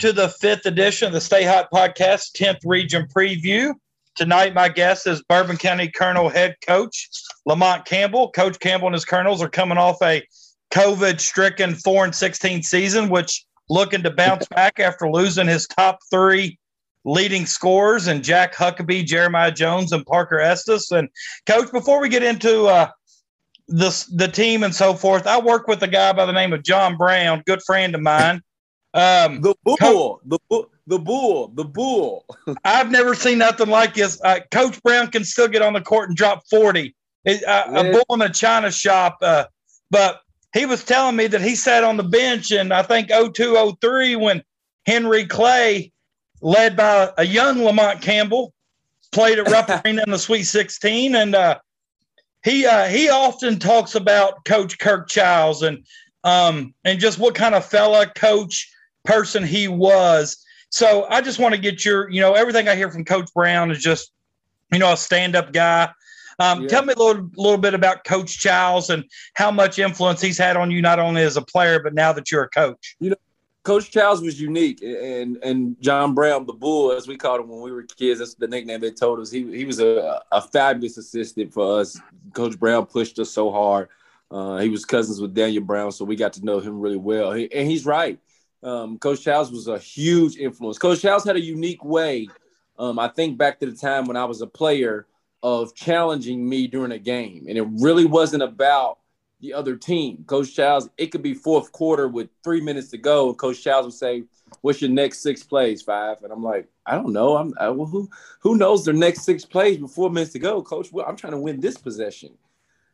To the fifth edition of the Stay Hot Podcast, 10th Region Preview. Tonight, my guest is Bourbon County Colonel head coach Lamont Campbell. Coach Campbell and his Colonels are coming off a COVID stricken 4 and 16 season, which looking to bounce back after losing his top three leading scorers and Jack Huckabee, Jeremiah Jones, and Parker Estes. And coach, before we get into uh, the the team and so forth, I work with a guy by the name of John Brown, good friend of mine. Um, the bull, the bull, the bull, the bull. I've never seen nothing like this. Uh, Coach Brown can still get on the court and drop forty. It, uh. A bull in a china shop, uh, but he was telling me that he sat on the bench in I think 0203 when Henry Clay, led by a young Lamont Campbell, played at Rupp Arena in the Sweet 16, and uh, he uh, he often talks about Coach Kirk Childs and um, and just what kind of fella coach person he was. So I just want to get your, you know, everything I hear from Coach Brown is just, you know, a stand-up guy. Um, yeah. Tell me a little, little bit about Coach Childs and how much influence he's had on you, not only as a player, but now that you're a coach. You know, Coach Childs was unique, and and John Brown, the Bull, as we called him when we were kids, that's the nickname they told us. He he was a, a fabulous assistant for us. Coach Brown pushed us so hard. Uh, he was cousins with Daniel Brown, so we got to know him really well. He, and he's right. Um, Coach Childs was a huge influence. Coach Childs had a unique way. Um, I think back to the time when I was a player of challenging me during a game, and it really wasn't about the other team. Coach Childs, it could be fourth quarter with three minutes to go, and Coach Childs would say, "What's your next six plays, five? And I'm like, "I don't know. I'm I, well, who who knows their next six plays with four minutes to go, Coach? Well, I'm trying to win this possession."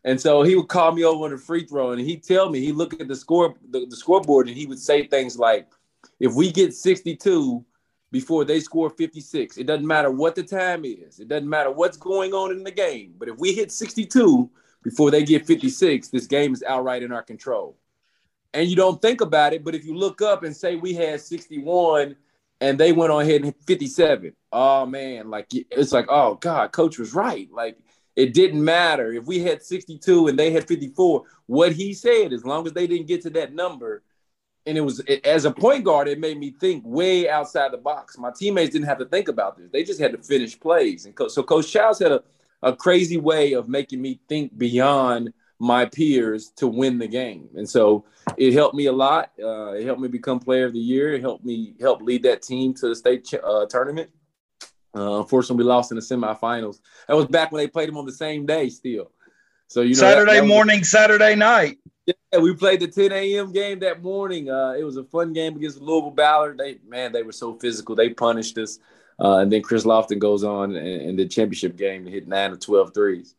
And so he would call me over on the free throw and he'd tell me, he'd look at the score, the, the scoreboard, and he would say things like, if we get 62 before they score 56, it doesn't matter what the time is, it doesn't matter what's going on in the game. But if we hit 62 before they get 56, this game is outright in our control. And you don't think about it, but if you look up and say we had 61 and they went on ahead and hit 57, oh man, like it's like, oh God, coach was right. Like it didn't matter if we had 62 and they had 54. What he said, as long as they didn't get to that number, and it was it, as a point guard, it made me think way outside the box. My teammates didn't have to think about this; they just had to finish plays. And co- so Coach Childs had a, a crazy way of making me think beyond my peers to win the game, and so it helped me a lot. Uh, it helped me become Player of the Year. It helped me help lead that team to the state ch- uh, tournament. Uh, unfortunately, we lost in the semifinals. That was back when they played them on the same day still. So you know, Saturday that, that morning, Saturday night. Yeah, we played the 10 a.m. game that morning. Uh, it was a fun game against Louisville Ballard. They man, they were so physical. They punished us. Uh, and then Chris Lofton goes on in, the championship game to hit nine or 12 threes.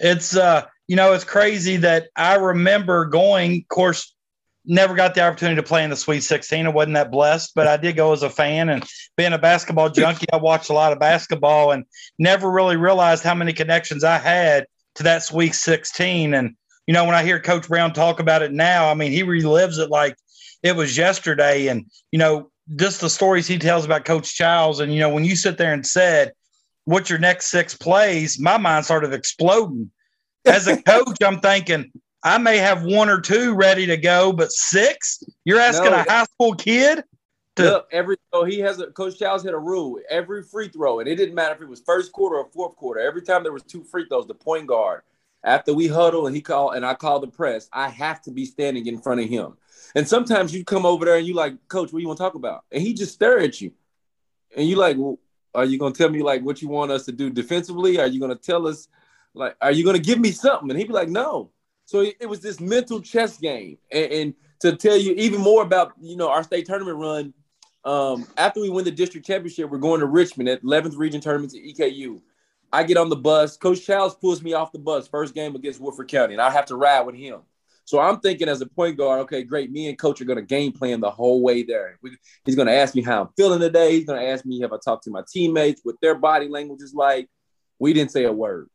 It's uh, you know, it's crazy that I remember going. Of course, never got the opportunity to play in the Sweet 16. I wasn't that blessed, but I did go as a fan and being a basketball junkie, I watched a lot of basketball and never really realized how many connections I had to that Sweet 16. And, you know, when I hear Coach Brown talk about it now, I mean, he relives it like it was yesterday. And, you know, just the stories he tells about Coach Childs. And, you know, when you sit there and said, what's your next six plays, my mind started exploding. As a coach, I'm thinking, I may have one or two ready to go, but six? You're asking no, a high school kid to look, every so he has a coach Childs had a rule. Every free throw, and it didn't matter if it was first quarter or fourth quarter, every time there was two free throws, the point guard, after we huddle and he call and I call the press, I have to be standing in front of him. And sometimes you come over there and you like, Coach, what do you want to talk about? And he just stare at you. And you like, well, are you gonna tell me like what you want us to do defensively? Are you gonna tell us like, are you gonna give me something? And he'd be like, No. So it was this mental chess game. And, and, to tell you even more about, you know, our state tournament run, um, after we win the district championship, we're going to Richmond at 11th region tournament to EKU. I get on the bus. Coach Childs pulls me off the bus, first game against Woodford County, and I have to ride with him. So I'm thinking as a point guard, okay, great. Me and coach are going to game plan the whole way there. he's going to ask me how I'm feeling today. He's going to ask me if I talked to my teammates, what their body language is like. We didn't say a word.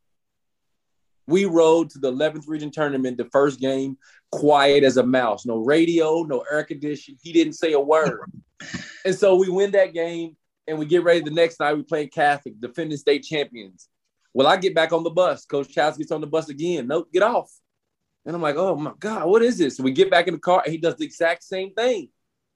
We rode to the 11th region tournament, the first game, quiet as a mouse. No radio, no air conditioning. He didn't say a word. and so we win that game and we get ready the next night. We play Catholic, defending state champions. Well, I get back on the bus. Coach Childs gets on the bus again. Nope, get off. And I'm like, oh my God, what is this? So we get back in the car and he does the exact same thing.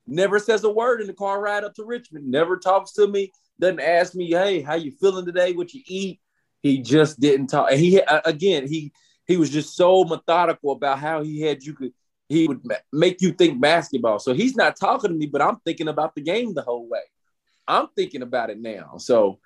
never says a word in the car ride up to Richmond, never talks to me, doesn't ask me, hey, how you feeling today? What you eat? He just didn't talk. And he again, he he was just so methodical about how he had you could he would make you think basketball. So he's not talking to me, but I'm thinking about the game the whole way. I'm thinking about it now. So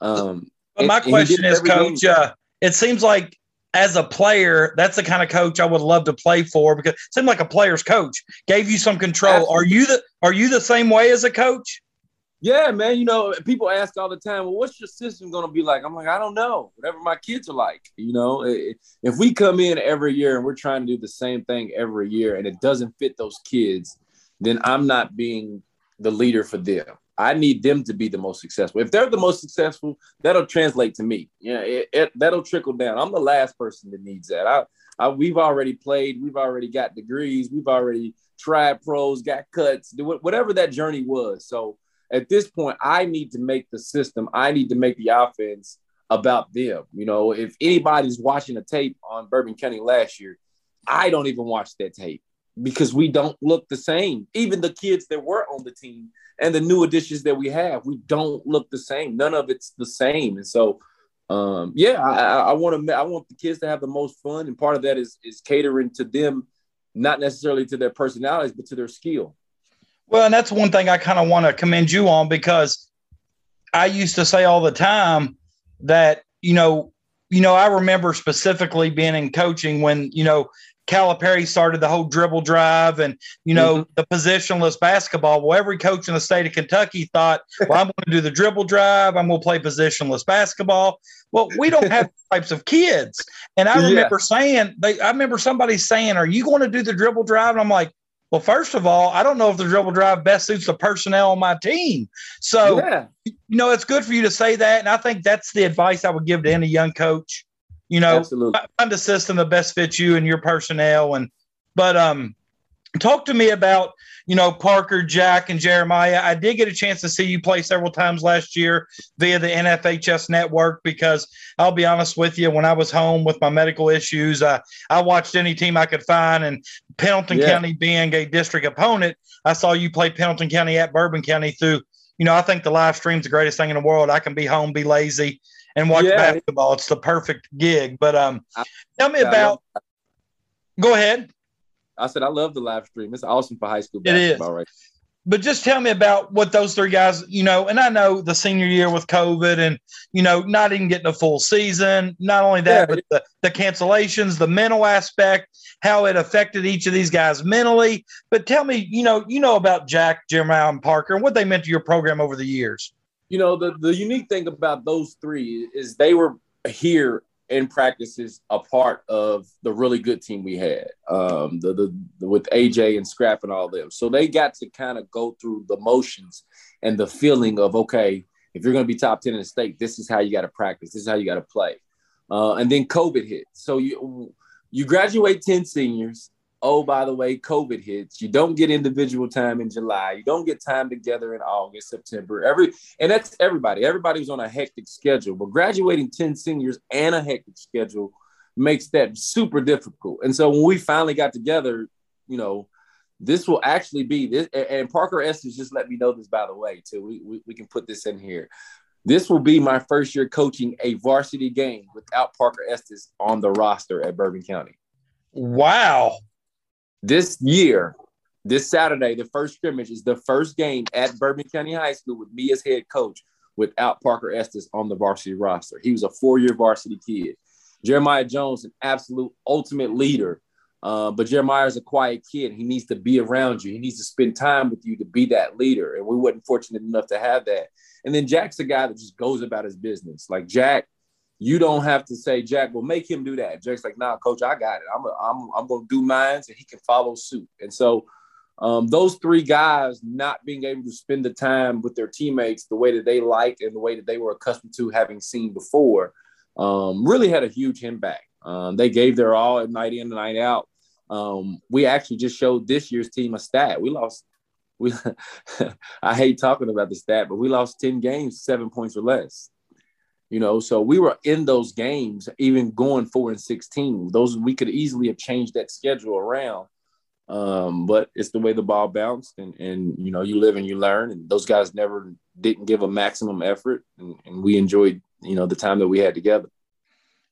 um but my and, question and is, coach, uh, it seems like as a player, that's the kind of coach I would love to play for because it seemed like a player's coach gave you some control. Absolutely. Are you the are you the same way as a coach? Yeah, man. You know, people ask all the time, well, what's your system going to be like? I'm like, I don't know. Whatever my kids are like. You know, if we come in every year and we're trying to do the same thing every year and it doesn't fit those kids, then I'm not being the leader for them. I need them to be the most successful. If they're the most successful, that'll translate to me. Yeah, it, it, that'll trickle down. I'm the last person that needs that. I, I, we've already played. We've already got degrees. We've already tried pros, got cuts, whatever that journey was. So at this point, I need to make the system, I need to make the offense about them. You know, if anybody's watching a tape on Bourbon County last year, I don't even watch that tape because we don't look the same. Even the kids that were on the team and the new additions that we have, we don't look the same. None of it's the same. And so, um, yeah, I, I want to. I want the kids to have the most fun, and part of that is is catering to them, not necessarily to their personalities, but to their skill. Well, and that's one thing I kind of want to commend you on because I used to say all the time that, you know, you know, I remember specifically being in coaching when, you know, Calipari started the whole dribble drive and, you know, mm-hmm. the positionless basketball. Well, every coach in the state of Kentucky thought, well, I'm going to do the dribble drive. I'm going to play positionless basketball. Well, we don't have types of kids. And I remember yeah. saying, they, I remember somebody saying, are you going to do the dribble drive? And I'm like, well, first of all, I don't know if the dribble drive best suits the personnel on my team. So, yeah. you know, it's good for you to say that. And I think that's the advice I would give to any young coach. You know, Absolutely. find a system that best fits you and your personnel. And, but, um, talk to me about you know Parker, Jack, and Jeremiah. I did get a chance to see you play several times last year via the NFHS network because I'll be honest with you, when I was home with my medical issues, uh, I watched any team I could find, and Pendleton yeah. County being a district opponent, I saw you play Pendleton County at Bourbon County through. You know, I think the live stream's the greatest thing in the world. I can be home, be lazy, and watch yeah. basketball. It's the perfect gig. But um, tell me about. Go ahead. I said I love the live stream. It's awesome for high school basketball, right? But just tell me about what those three guys, you know, and I know the senior year with COVID and, you know, not even getting a full season. Not only that, yeah. but the, the cancellations, the mental aspect, how it affected each of these guys mentally. But tell me, you know, you know about Jack, Jeremiah, and Parker and what they meant to your program over the years. You know, the, the unique thing about those three is they were here in practices a part of the really good team we had um, the, the, the, with AJ and Scrap and all them. So they got to kind of go through the motions and the feeling of okay, if you're going to be top ten in the state, this is how you got to practice. This is how you got to play. Uh, and then COVID hit. So you you graduate ten seniors oh, by the way, COVID hits. You don't get individual time in July. You don't get time together in August, September. Every and that's everybody. Everybody was on a hectic schedule. But graduating 10 seniors and a hectic schedule makes that super difficult. And so when we finally got together, you know, this will actually be this. And Parker Estes just let me know this, by the way, too. We, we, we can put this in here. This will be my first year coaching a varsity game without Parker Estes on the roster at Bourbon County. Wow. This year, this Saturday, the first scrimmage is the first game at Bourbon County High School with me as head coach without Parker Estes on the varsity roster. He was a four year varsity kid. Jeremiah Jones, an absolute ultimate leader. Uh, but Jeremiah is a quiet kid. He needs to be around you. He needs to spend time with you to be that leader. And we weren't fortunate enough to have that. And then Jack's a guy that just goes about his business. Like Jack you don't have to say, Jack, well, make him do that. Jack's like, nah, coach, I got it. I'm a, I'm I'm gonna do mine and he can follow suit. And so um, those three guys not being able to spend the time with their teammates the way that they liked and the way that they were accustomed to having seen before um, really had a huge impact. Um, they gave their all at night in and night out. Um, we actually just showed this year's team a stat. We lost. We I hate talking about the stat, but we lost ten games, seven points or less you know so we were in those games even going four and 16 those we could easily have changed that schedule around Um, but it's the way the ball bounced, and and you know you live and you learn. And those guys never didn't give a maximum effort, and, and we enjoyed you know the time that we had together.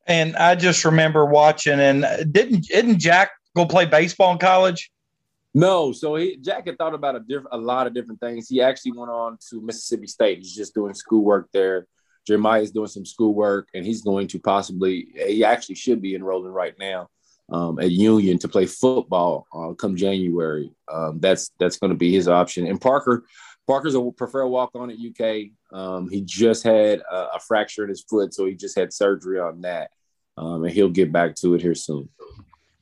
And I just remember watching, and didn't didn't Jack go play baseball in college? No, so he Jack had thought about a different, a lot of different things. He actually went on to Mississippi State. He's just doing schoolwork there. Jeremiah is doing some schoolwork, and he's going to possibly. He actually should be enrolling right now um, at Union to play football uh, come January. Um, that's that's going to be his option. And Parker, Parker's a prefer walk on at UK. Um, he just had a, a, fracture in his foot, so he just had surgery on that, um, and he'll get back to it here soon.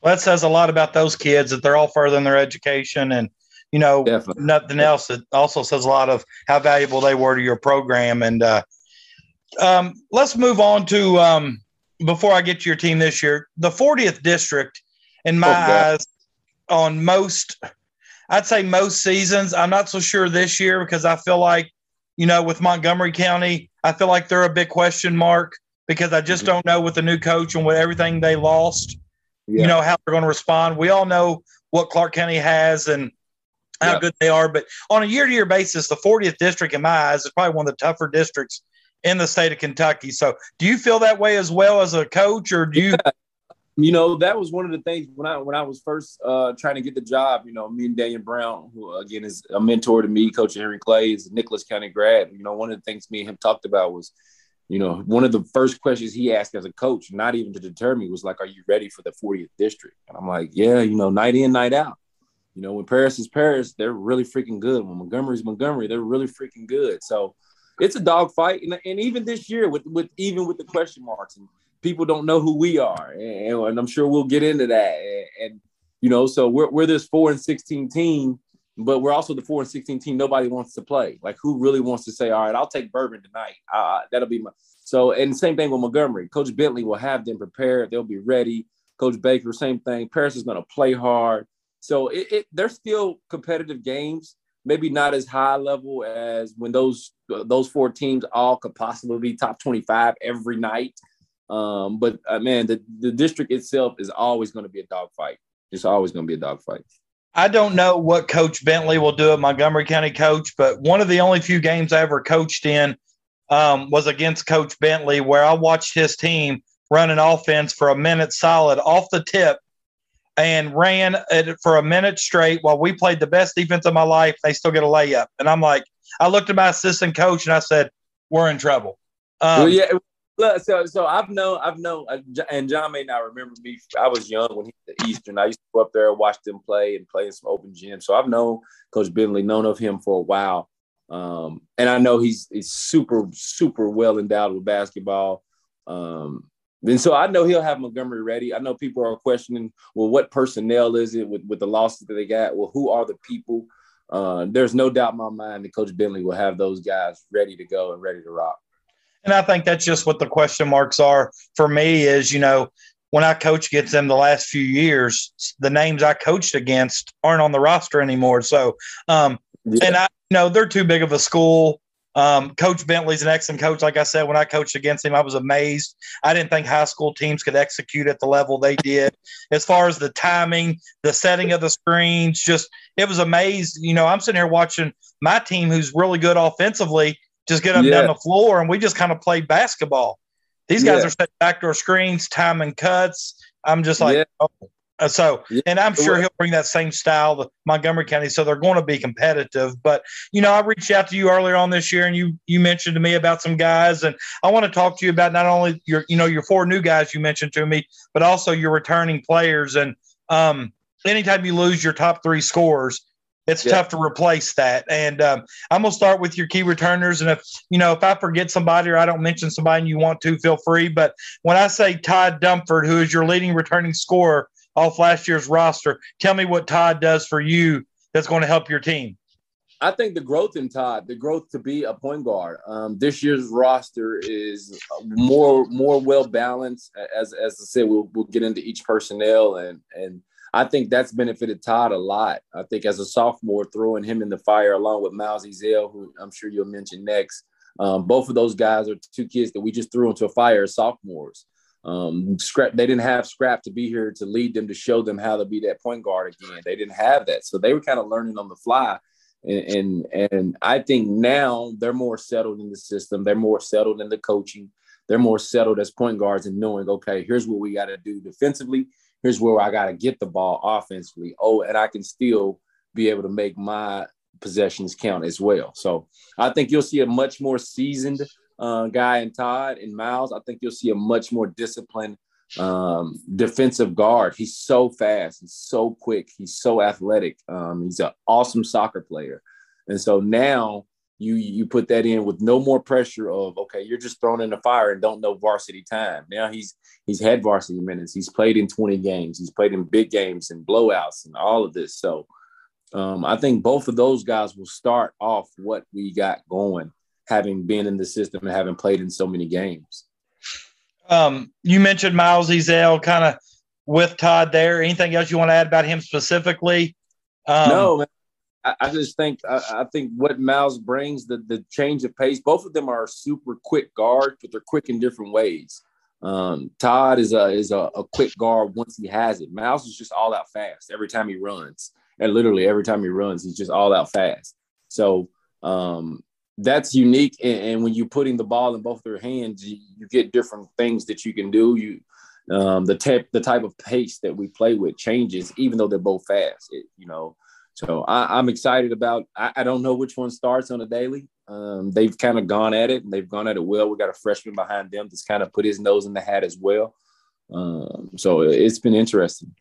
Well, that says a lot about those kids that they're all further in their education, and you know, Definitely. nothing else. It also says a lot of how valuable they were to your program. And uh, um, let's move on to um, before I get to your team this year, the 40th district, in my oh, eyes, on most, I'd say most seasons. I'm not so sure this year because I feel like, you know, with Montgomery County, I feel like they're a big question mark because I just mm-hmm. don't know with the new coach and with everything they lost, yeah. you know, how they're going to respond. We all know what Clark County has and how yeah. good they are, but on a year to year basis, the 40th district, in my eyes, is probably one of the tougher districts in the state of Kentucky. So, do you feel that way as well as a coach, or do you? You know, that was one of the things when I when I was first uh, trying to get the job. You know, me and Daniel Brown, who again is a mentor to me, Coach Henry Clay, is Nicholas County grad. You know, one of the things me and him talked about was, you know, one of the first questions he asked as a coach, not even to deter me, was like, "Are you ready for the 40th district?" And I'm like, "Yeah, you know, night in, night out." You know, when Paris is Paris, they're really freaking good. When Montgomery's Montgomery, they're really freaking good. So it's a dogfight, and, and even this year, with with even with the question marks, and people don't know who we are, and, and I'm sure we'll get into that. And, and, you know, so we're we're this four and sixteen team, but we're also the four and sixteen team. Nobody wants to play. Like, who really wants to say, all right, I'll take Bourbon tonight. Uh, that'll be my. So, and same thing with Montgomery. Coach Bentley will have them prepared. They'll be ready. Coach Baker, same thing. Paris is going to play hard. So it, it, they're still competitive games maybe not as high level as when those those four teams all could possibly be top 25 every night. Um, but uh, man, the, the district itself is always going to be a dogfight. It's always going to be a dogfight. I don't know what Coach Bentley will do at Montgomery County coach, but one of the only few games I ever coached in um, was against Coach Bentley, where I watched his team run an offense for a minute solid off the tip and ran for a minute straight while we played the best defense of my life. They still get a layup. And I'm like, I looked at my assistant coach and I said, we're in trouble. Um, well, yeah. Look, so so I've known I've known uh, and John may not remember me. I was young when he was at Eastern. I used to go up there, and watch them play, and play in some open gym. So I've known Coach Bentley, known of him for a while, um, and I know he's he's super super well endowed with basketball. Um, and so I know he'll have Montgomery ready. I know people are questioning, well, what personnel is it with, with the losses that they got? Well, who are the people? Uh, there's no doubt in my mind that Coach Bentley will have those guys ready to go and ready to rock. And I think that's just what the question marks are for me is, you know, when I coach against them the last few years, the names I coached against aren't on the roster anymore. So, um, yeah. and I you know they're too big of a school. Um, coach Bentley's an excellent coach. Like I said, when I coached against him, I was amazed. I didn't think high school teams could execute at the level they did. As far as the timing, the setting of the screens, just it was amazing. You know, I'm sitting here watching my team, who's really good offensively, just get up yeah. down the floor, and we just kind of played basketball. These guys yeah. are setting backdoor screens, timing cuts. I'm just like, yeah. oh, uh, so, and I'm sure he'll bring that same style to Montgomery County. So they're going to be competitive. But you know, I reached out to you earlier on this year, and you you mentioned to me about some guys, and I want to talk to you about not only your you know your four new guys you mentioned to me, but also your returning players. And um, anytime you lose your top three scores, it's yeah. tough to replace that. And um, I'm gonna start with your key returners. And if you know if I forget somebody or I don't mention somebody and you want to, feel free. But when I say Todd Dumford, who is your leading returning scorer off last year's roster. Tell me what Todd does for you that's going to help your team. I think the growth in Todd, the growth to be a point guard. Um, this year's roster is more more well balanced. As as I said, we'll we'll get into each personnel and and I think that's benefited Todd a lot. I think as a sophomore, throwing him in the fire along with Miles Ezell, who I'm sure you'll mention next. Um, both of those guys are two kids that we just threw into a fire as sophomores. Um, scrap they didn't have scrap to be here to lead them to show them how to be that point guard again. They didn't have that, so they were kind of learning on the fly. And, and and I think now they're more settled in the system. They're more settled in the coaching. They're more settled as point guards and knowing, okay, here's what we got to do defensively. Here's where I got to get the ball offensively. Oh, and I can still be able to make my possessions count as well. So I think you'll see a much more seasoned uh, guy in Todd and Miles. I think you'll see a much more disciplined um, defensive guard. He's so fast. He's so quick. He's so athletic. Um, he's an awesome soccer player. And so now you you put that in with no more pressure of okay, you're just thrown in the fire and don't know varsity time. Now he's he's had varsity minutes. He's played in 20 games. He's played in big games and blowouts and all of this. So um, I think both of those guys will start off what we got going, having been in the system and having played in so many games. Um, you mentioned Miles Ezell kind of with Todd there. Anything else you want to add about him specifically? Um, no, man. I, I just think I, I, think what Miles brings the the change of pace. Both of them are super quick guards, but they're quick in different ways. Um, Todd is a is a, a, quick guard once he has it. Miles is just all out fast every time he runs, and literally every time he runs, he's just all out fast. So um, that's unique. And, and, when you're putting the ball in both their hands, you, you get different things that you can do. You um, the type the type of pace that we play with changes, even though they're both fast. It, you know, so I, am excited about. I, I, don't know which one starts on a daily. Um, they've kind of gone at it and they've gone at it well. We got a freshman behind them that's kind of put his nose in the hat as well. Um, so it's been interesting.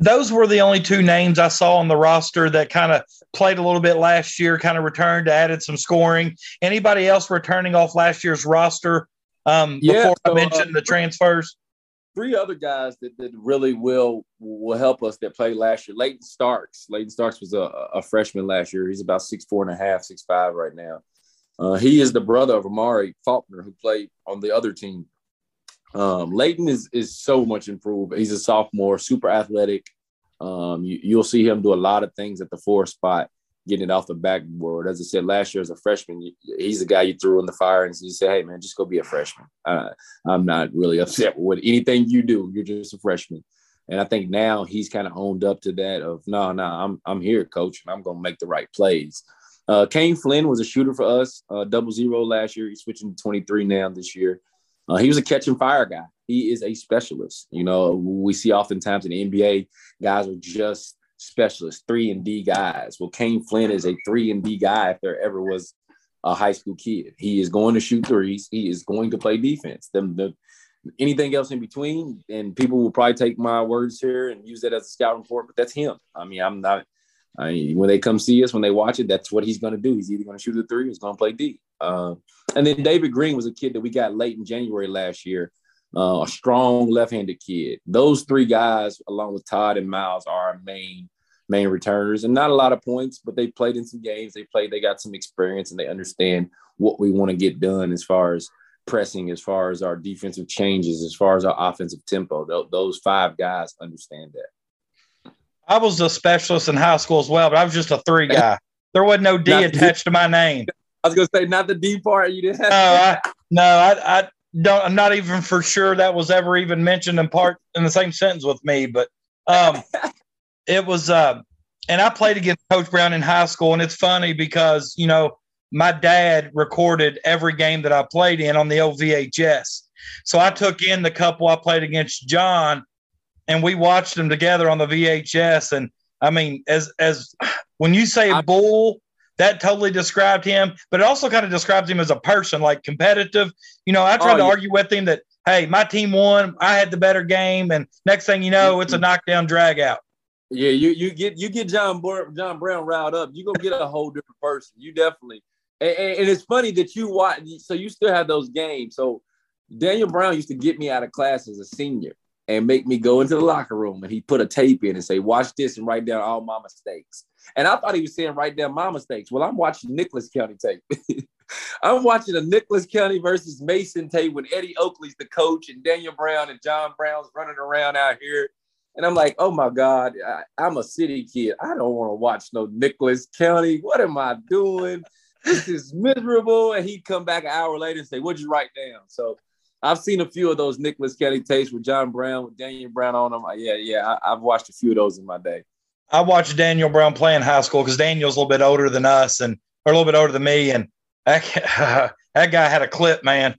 Those were the only two names I saw on the roster that kind of played a little bit last year, kind of returned, added some scoring. Anybody else returning off last year's roster um, yeah, before so, I mentioned uh, the transfers? three other guys that, that really will will help us that played last year. Leighton Starks. Leighton Starks was a, a freshman last year. He's about six four and a half, six five right now. Uh, he is the brother of Amari Faulkner, who played on the other team. Um, Leighton is is so much improved. He's a sophomore, super athletic. Um, you, you'll see him do a lot of things at the four spot getting it off the backboard. As I said last year as a freshman, he's the guy you threw in the fire and you say, "Hey man, just go be a freshman." Uh, I'm not really upset with anything you do. You're just a freshman, and I think now he's kind of owned up to that. Of no, no, I'm I'm here, coach, and I'm gonna make the right plays. Uh, Kane Flynn was a shooter for us, uh, double zero last year. He's switching to 23 now this year. Uh, he was a catch and fire guy. He is a specialist. You know, we see oftentimes in the NBA, guys are just specialists, three and D guys. Well, Kane Flynn is a three and D guy if there ever was a high school kid. He is going to shoot threes. He is going to play defense. The, the, anything else in between, and people will probably take my words here and use that as a scout report, but that's him. I mean, I'm not. I when they come see us, when they watch it, that's what he's going to do. He's either going to shoot a three or he's going to play D. Uh, and then David Green was a kid that we got late in January last year uh, a strong left-handed kid. Those three guys, along with Todd and Miles, are our main main returners, and not a lot of points, but they played in some games. They played, they got some experience, and they understand what we want to get done as far as pressing, as far as our defensive changes, as far as our offensive tempo. Those five guys understand that. I was a specialist in high school as well, but I was just a three guy. There wasn't no D attached to my name. I was gonna say not the D part. You didn't. Have no, I, no, I, I don't. I'm not even for sure that was ever even mentioned in part in the same sentence with me. But um, it was. Uh, and I played against Coach Brown in high school, and it's funny because you know my dad recorded every game that I played in on the old VHS. So I took in the couple I played against John, and we watched them together on the VHS. And I mean, as as when you say bull, that totally described him, but it also kind of describes him as a person, like competitive. You know, I tried oh, to yeah. argue with him that, hey, my team won, I had the better game, and next thing you know, it's a knockdown drag out. Yeah, you you get you get John John Brown riled up, you gonna get a whole different person. You definitely, and, and, it's funny that you watch. So you still have those games. So Daniel Brown used to get me out of class as a senior and make me go into the locker room, and he put a tape in and say, "Watch this and write down all my mistakes." And I thought he was saying write down my mistakes. Well, I'm watching Nicholas County tape. I'm watching a Nicholas County versus Mason tape when Eddie Oakley's the coach and Daniel Brown and John Brown's running around out here. And I'm like, oh my God, I, am a city kid. I don't want to watch no Nicholas County. What am I doing? This is miserable. And he'd come back an hour later and say, What'd you write down? So I've seen a few of those Nicholas County tapes with John Brown, with Daniel Brown on them. Yeah, yeah, I, have watched a few of those in my day. I watched Daniel Brown play in high school because Daniel's a little bit older than us and or a little bit older than me, and that, that guy had a clip, man.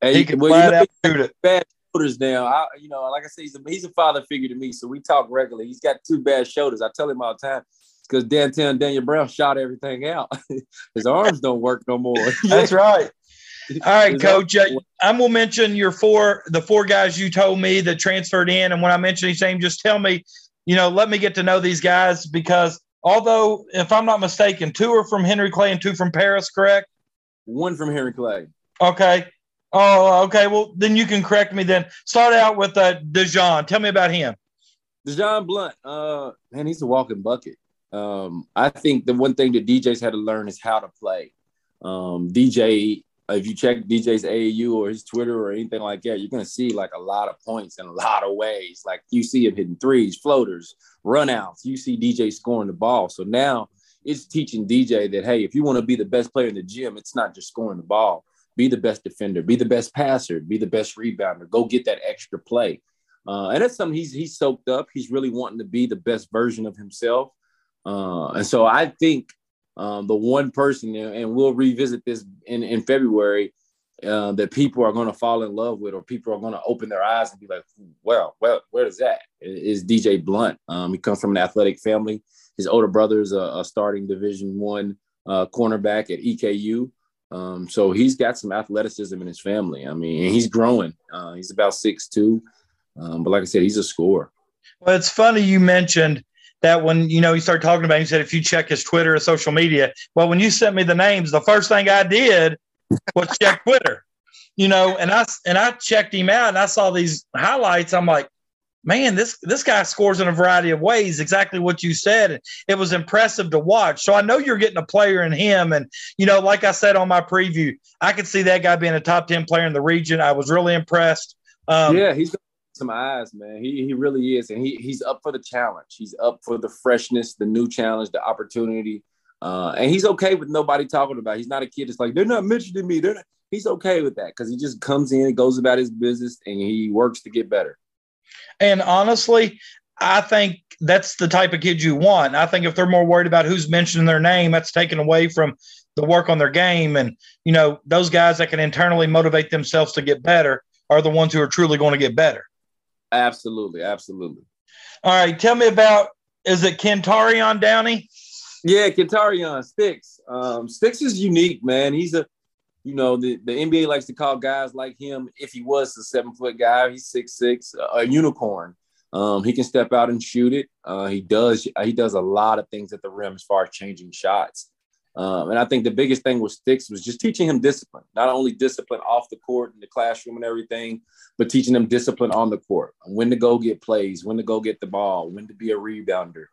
Hey, he could well, flat you know, out shoot it. Bad shoulders now. I, you know, like I say, he's a, he's a father figure to me, so we talk regularly. He's got two bad shoulders. I tell him all the time because Dan Daniel Brown shot everything out. His arms don't work no more. That's right. All right, coach. Uh, I'm gonna mention your four the four guys you told me that transferred in, and when I mention each name, just tell me, you know, let me get to know these guys because although, if I'm not mistaken, two are from Henry Clay and two from Paris, correct? One from Henry Clay. Okay. Oh, okay. Well, then you can correct me. Then start out with uh, Dejon. Tell me about him. Dejon Blunt. Uh, man, he's a walking bucket. Um, I think the one thing that DJs had to learn is how to play. Um, DJ if you check DJ's AAU or his Twitter or anything like that, you're gonna see like a lot of points in a lot of ways. Like you see him hitting threes, floaters, runouts. You see DJ scoring the ball. So now it's teaching DJ that hey, if you want to be the best player in the gym, it's not just scoring the ball. Be the best defender, be the best passer, be the best rebounder. Go get that extra play. Uh, and that's something he's he's soaked up. He's really wanting to be the best version of himself. Uh, and so I think um, the one person, and we'll revisit this in, in February, uh, that people are going to fall in love with, or people are going to open their eyes and be like, well, well, where is that? Is DJ Blunt? Um, he comes from an athletic family. His older brother is a, a starting Division One uh, cornerback at EKU. Um, so he's got some athleticism in his family. I mean, he's growing. Uh, he's about six two, um, but like I said, he's a scorer. Well, it's funny you mentioned that when you know he started talking about, it, he said if you check his Twitter or social media. Well, when you sent me the names, the first thing I did was check Twitter. You know, and I and I checked him out and I saw these highlights. I'm like, man, this this guy scores in a variety of ways. Exactly what you said. It was impressive to watch. So I know you're getting a player in him, and you know, like I said on my preview, I could see that guy being a top ten player in the region. I was really impressed. Um, yeah, he's some eyes, man. He he really is, and he he's up for the challenge. He's up for the freshness, the new challenge, the opportunity, uh, and he's okay with nobody talking about. It. He's not a kid. that's like they're not mentioning me. They're not. He's okay with that because he just comes in, and goes about his business, and he works to get better. And honestly, I think that's the type of kid you want. I think if they're more worried about who's mentioning their name, that's taken away from the work on their game. And, you know, those guys that can internally motivate themselves to get better are the ones who are truly going to get better. Absolutely, absolutely. All right, tell me about is it Kentarion Downey? Yeah, Kentarion Sticks. Um, Sticks is unique, man. He's a, you know, the, the NBA likes to call guys like him. If he was a seven foot guy, he's six six, a unicorn. Um, he can step out and shoot it. Uh, he does. He does a lot of things at the rim as far as changing shots. Um, and I think the biggest thing with Sticks was just teaching him discipline, not only discipline off the court in the classroom and everything, but teaching him discipline on the court, when to go get plays, when to go get the ball, when to be a rebounder,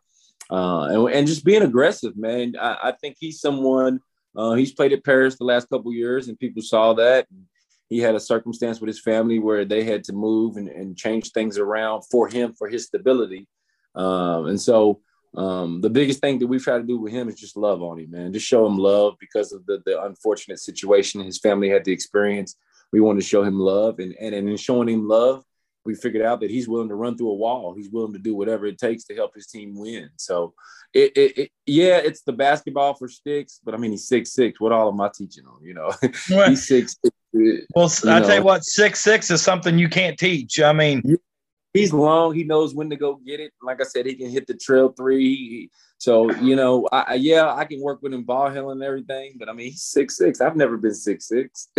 uh, and, and, just being aggressive, man. I, I think he's someone. Uh, he's played at Paris the last couple years, and people saw that. He had a circumstance with his family where they had to move and, and change things around for him for his stability, um, and so um, the biggest thing that we try to do with him is just love on him, man. Just show him love because of the, the unfortunate situation his family had to experience. We want to show him love, and, and, and in showing him love, we figured out that he's willing to run through a wall. He's willing to do whatever it takes to help his team win. So, it, it, it yeah, it's the basketball for sticks, but I mean, he's six six. What all am I teaching him? You know, he's six. Well, I tell you what, six six is something you can't teach. I mean, he's long. He knows when to go get it. Like I said, he can hit the trail three. So you know, I, yeah, I can work with him ball handling and everything. But I mean, he's six six. I've never been six six.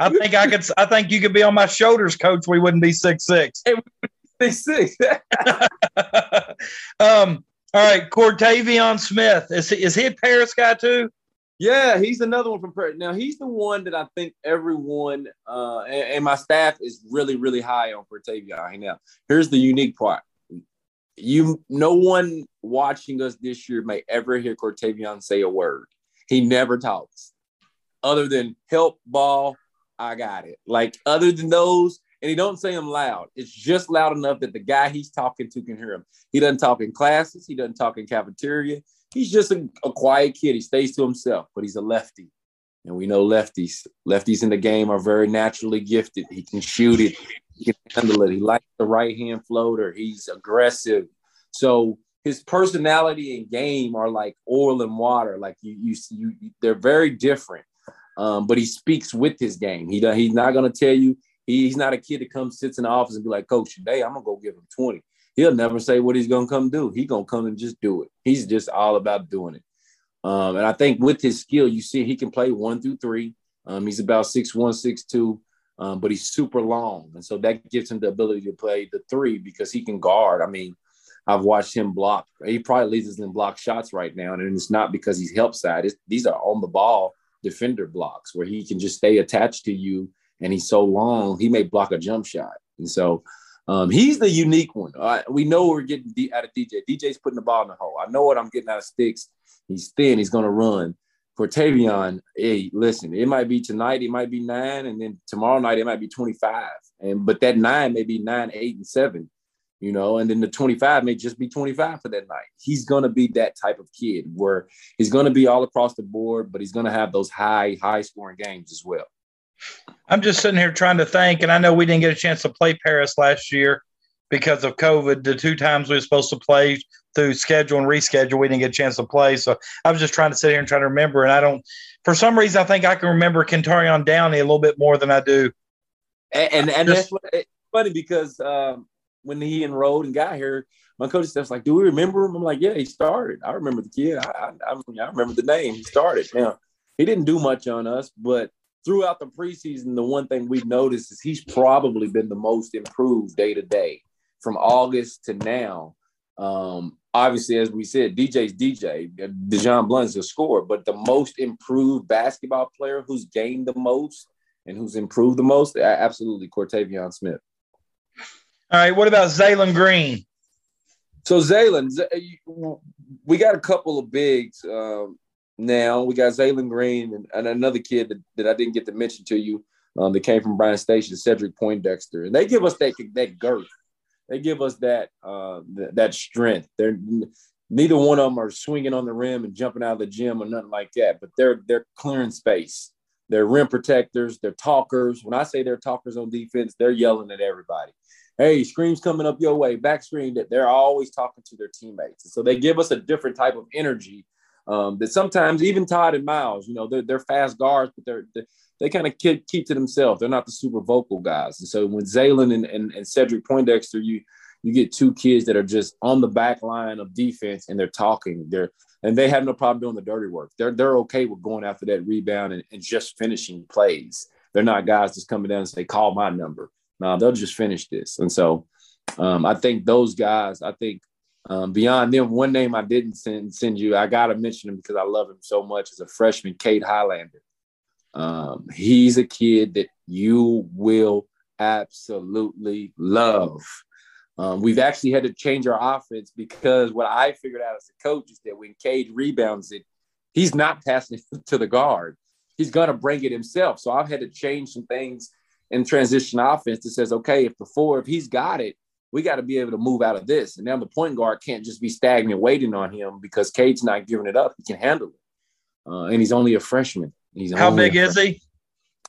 I think I could. I think you could be on my shoulders, coach. We wouldn't be six six. Six six. um. All right, Cortavion Smith. Is he, is he a Paris guy too? Yeah, he's another one from Paris. Now he's the one that I think everyone uh, and, and, my staff is really, really high on Cortavion. Now, here's the unique part: you, no one watching us this year may ever hear Cortavion say a word. He never talks, other than "help ball." I got it. Like other than those, and he don't say them loud. It's just loud enough that the guy he's talking to can hear him. He doesn't talk in classes. He doesn't talk in cafeteria he's just a, a, quiet kid. He stays to himself, but he's a lefty. And we know lefties. Lefties in the game are very naturally gifted. He can shoot it, he can handle it. He likes the right hand floater. He's aggressive. So his personality and game are like oil and water. Like you, you, you they're very different. Um, but he speaks with his game. He he's not gonna tell you. he's not a kid that comes sits in the office and be like, Coach, today I'm gonna go give him 20. He'll never say what he's gonna come do. He gonna come and just do it. He's just all about doing it. Um, and I think with his skill, you see he can play one through three. Um, he's about six one, six two, um, but he's super long, and so that gives him the ability to play the three because he can guard. I mean, I've watched him block. He probably leads us in block shots right now, and it's not because he's help side. It's, these are on the ball defender blocks where he can just stay attached to you, and he's so long he may block a jump shot. And so um, he's the unique one. Uh, we know we're getting out of DJ. DJ's putting the ball in the hole. I know what I'm getting out of sticks. He's thin. He's going to run. Cortavion, hey, listen, it might be tonight, it might be nine, and then tomorrow night it might be 25. And but that nine may be nine, eight, and seven you know, and then the 25 may just be 25 for that night. He's going to be that type of kid where he's going to be all across the board, but he's going to have those high, high scoring games as well. I'm just sitting here trying to think, and I know we didn't get a chance to play Paris last year because of COVID. The two times we were supposed to play through schedule and reschedule, we didn't get a chance to play. So I was just trying to sit here and try to remember. And I don't, for some reason, I think I can remember Kentarion Downey a little bit more than I do. And and, and just, that's funny because um, when he enrolled and got here, my coach stuff's like, "Do we remember him?" I'm like, "Yeah, he started. I remember the kid. I, I, I remember the name. He started. Now, he didn't do much on us, but throughout the preseason, the one thing we've noticed is he's probably been the most improved day to day from August to now. Um, obviously, as we said, DJ's DJ. DeJon Blunt's a scorer, but the most improved basketball player who's gained the most and who's improved the most, absolutely, Cortavion Smith. All right. What about Zaylen Green? So Zaylen, we got a couple of bigs um, now. We got Zaylen Green and, and another kid that, that, I didn't get to mention to you um, that came from Bryan Station, Cedric Poindexter, and they give us that that girth. They give us that uh, that, that strength. They're neither one of them are swinging on the rim and jumping out of the gym or nothing like that, but they're they're clearing space. They're rim protectors. They're talkers. When I say they're talkers on defense, they're yelling at everybody hey, screams coming up your way, back screen, that they're always talking to their teammates. And so they give us a different type of energy um, that sometimes even Todd and Miles, you know, they're, they're fast guards, but they're, they're they kind of keep, keep to themselves. They're not the super vocal guys. And so when Zaylen and, and, and Cedric Poindexter, you you get two kids that are just on the back line of defense and they're talking. They're and they have no problem doing the dirty work. They're they're okay with going after that rebound and, and just finishing plays. They're not guys just coming down and say, call my number no, they'll just finish this. And so um, I think those guys, I think um, beyond them, one name I didn't send, send you, I got to mention him because I love him so much as a freshman, Cade Highlander. Um, he's a kid that you will absolutely love. Um, we've actually had to change our offense because what I figured out as a coach is that when Cade rebounds it, he's not passing it to the guard. He's going to bring it himself. So I've had to change some things in transition offense that says, okay, if the four, if he's got it, we got to be able to move out of this. And now the point guard can't just be stagnant waiting on him because Cade's not giving it up. He can handle it. Uh, and he's only a freshman. He's how big is he?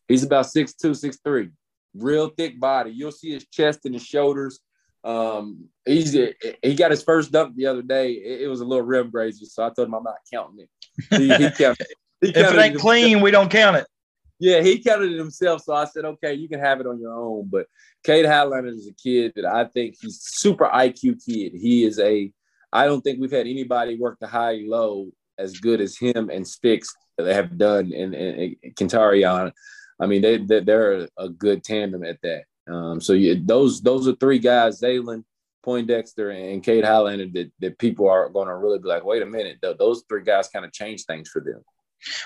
He's about six two, six three. Real thick body. You'll see his chest and his shoulders. Um, he's he got his first dunk the other day. It, it was a little rim grazer, so I told him I'm not counting it. He, he counted, he if it ain't clean, we don't count it yeah, he counted it himself. So I said, okay, you can have it on your own. But Cade Highlander is a kid that I think he's super IQ kid. He is a, I don't think we've had anybody work the high low as good as him and Sticks that have done in, in, in Kentarion. I mean, they, they they're a good tandem at that. Um, so those those are three guys, Zaylen, Poindexter, and Cade Highlander, that, that people are going to really be like, wait a minute, those three guys kind of change things for them.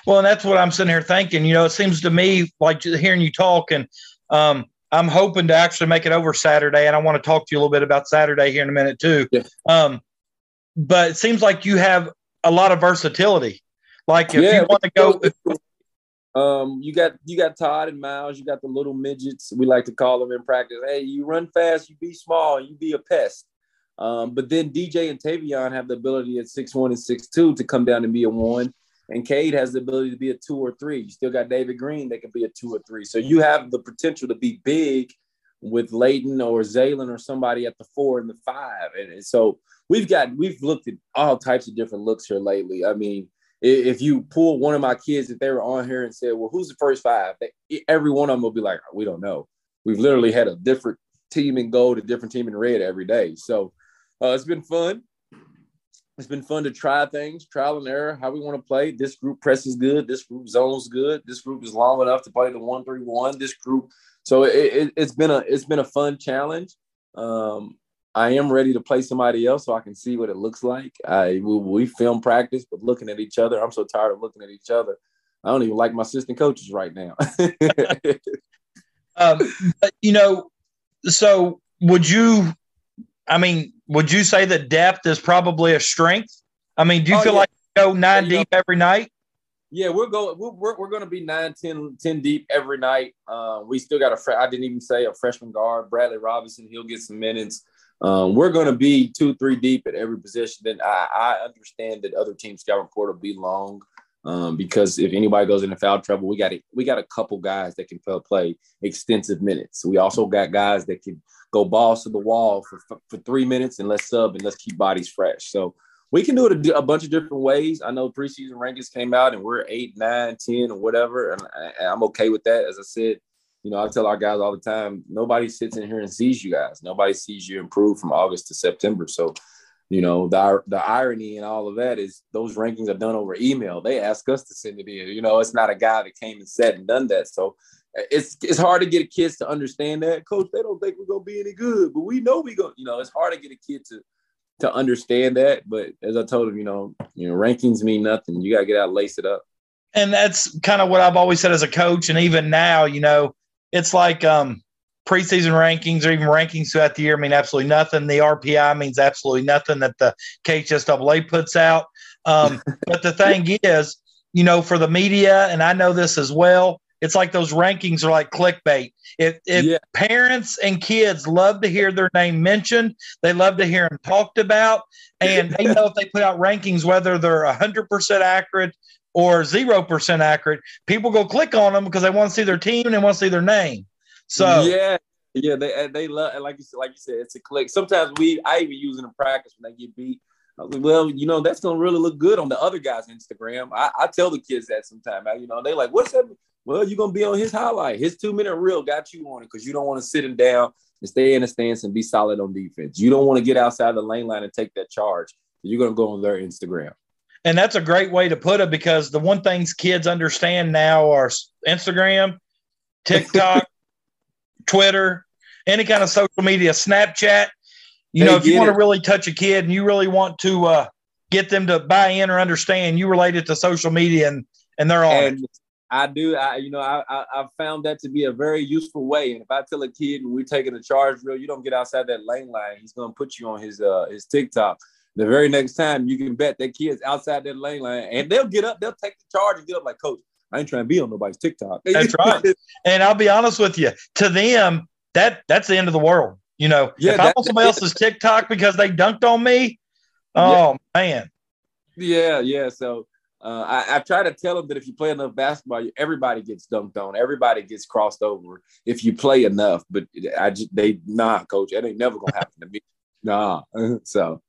Well, and that's what I'm sitting here thinking. You know, it seems to me like hearing you talk, and um, I'm hoping to actually make it over Saturday, and I want to talk to you a little bit about Saturday here in a minute too. Yeah. Um, but it seems like you have a lot of versatility. Like if yeah, you want to go. Um, you got you got Todd and Miles. You got the little midgets. We like to call them in practice. Hey, you run fast, you be small, you be a pest. Um, but then DJ and Tavion have the ability at six one and six two to come down and be a one. And Cade has the ability to be a two or three. You still got David Green that can be a two or three. So you have the potential to be big with Leighton or Zaylen or somebody at the four and the five. And so we've got we've looked at all types of different looks here lately. I mean, if you pull one of my kids if they were on here and said, "Well, who's the first five? They, every one of them will be like, "We don't know." We've literally had a different team in gold, a different team in red every day. So uh, it's been fun. It's been fun to try things, trial and error, how we want to play. This group presses good. This group zones good. This group is long enough to play the one three one. This group, so it, has it, been a it's been a fun challenge. Um, I am ready to play somebody else so I can see what it looks like. I we, we, film practice, but looking at each other, I'm so tired of looking at each other. I don't even like my assistant coaches right now. um, but you know, so would you? I mean, would you say that depth is probably a strength? I mean, do you oh, feel yeah. like you go nine yeah, deep every night? Yeah, we're going. We're, we're, we're going to be nine, 10, 10 deep every night. Uh, we still got a. Fre- I didn't even say a freshman guard, Bradley Robinson. He'll get some minutes. Um, we're going to be two, three deep at every position. Then I, I understand that other teams' scouting report will be long um, because if anybody goes into foul trouble, we got a, we got a couple guys that can play extensive minutes. We also got guys that can go balls to the wall for for three minutes and let's sub and let's keep bodies fresh. So we can do it a, a, bunch of different ways. I know preseason rankings came out and we're eight, nine, ten, or whatever, and I, I'm okay with that. As I said, you know, I tell our guys all the time, nobody sits in here and sees you guys. Nobody sees you improve from August to September. So, you know, the the irony and all of that is those rankings are done over email. They ask us to send it in. You know, it's not a guy that came and said and done that. So it's it's hard to get kids to understand that. Coach, they don't think we're gonna be any good, but we know we go, you know, it's hard to get a kid to to understand that. But as I told him, you know, you know, rankings mean nothing. You gotta get out, lace it up. And that's kind of what I've always said as a coach, and even now, you know, it's like um, preseason rankings or even rankings throughout the year mean absolutely nothing. The RPI means absolutely nothing that the KHSAA puts out. Um, but the thing is, you know, for the media, and I know this as well, it's like those rankings are like clickbait. If, if yeah. parents and kids love to hear their name mentioned, they love to hear them talked about, and they know if they put out rankings, whether they're 100% accurate or 0% accurate, people go click on them because they want to see their team and they want to see their name. So, yeah. Yeah, they they love like you said, like you said, it's a click. Sometimes we I even use it in practice when they get beat. I was like, well, you know, that's gonna really look good on the other guy's Instagram. I, I tell the kids that sometimes. You know, they like, what's that? Well, you're gonna be on his highlight. His two minute reel got you on it because you don't want to sit him down and stay in the stance and be solid on defense. You don't want to get outside the lane line and take that charge. You're gonna go on their Instagram. And that's a great way to put it because the one things kids understand now are Instagram, TikTok, Twitter, any kind of social media, Snapchat. You they know, if you want it. to really touch a kid and you really want to uh, get them to buy in or understand, you relate it to social media and and they're on. And I do. I you know I, I have found that to be a very useful way. And if I tell a kid we're taking a charge drill, you don't get outside that lane line. He's gonna put you on his uh his TikTok. The very next time you can bet that kid's outside that lane line, and they'll get up, they'll take the charge and get up like coach. I ain't trying to be on nobody's TikTok. That's right. and I'll be honest with you, to them, that that's the end of the world. You know, yeah, if I'm on somebody else's TikTok because they dunked on me, oh yeah. man. Yeah, yeah. So uh, I, I, try to tell them that if you play enough basketball, everybody gets dunked on. Everybody gets crossed over if you play enough. But I just they nah, coach, that ain't never gonna happen to me. Nah. so.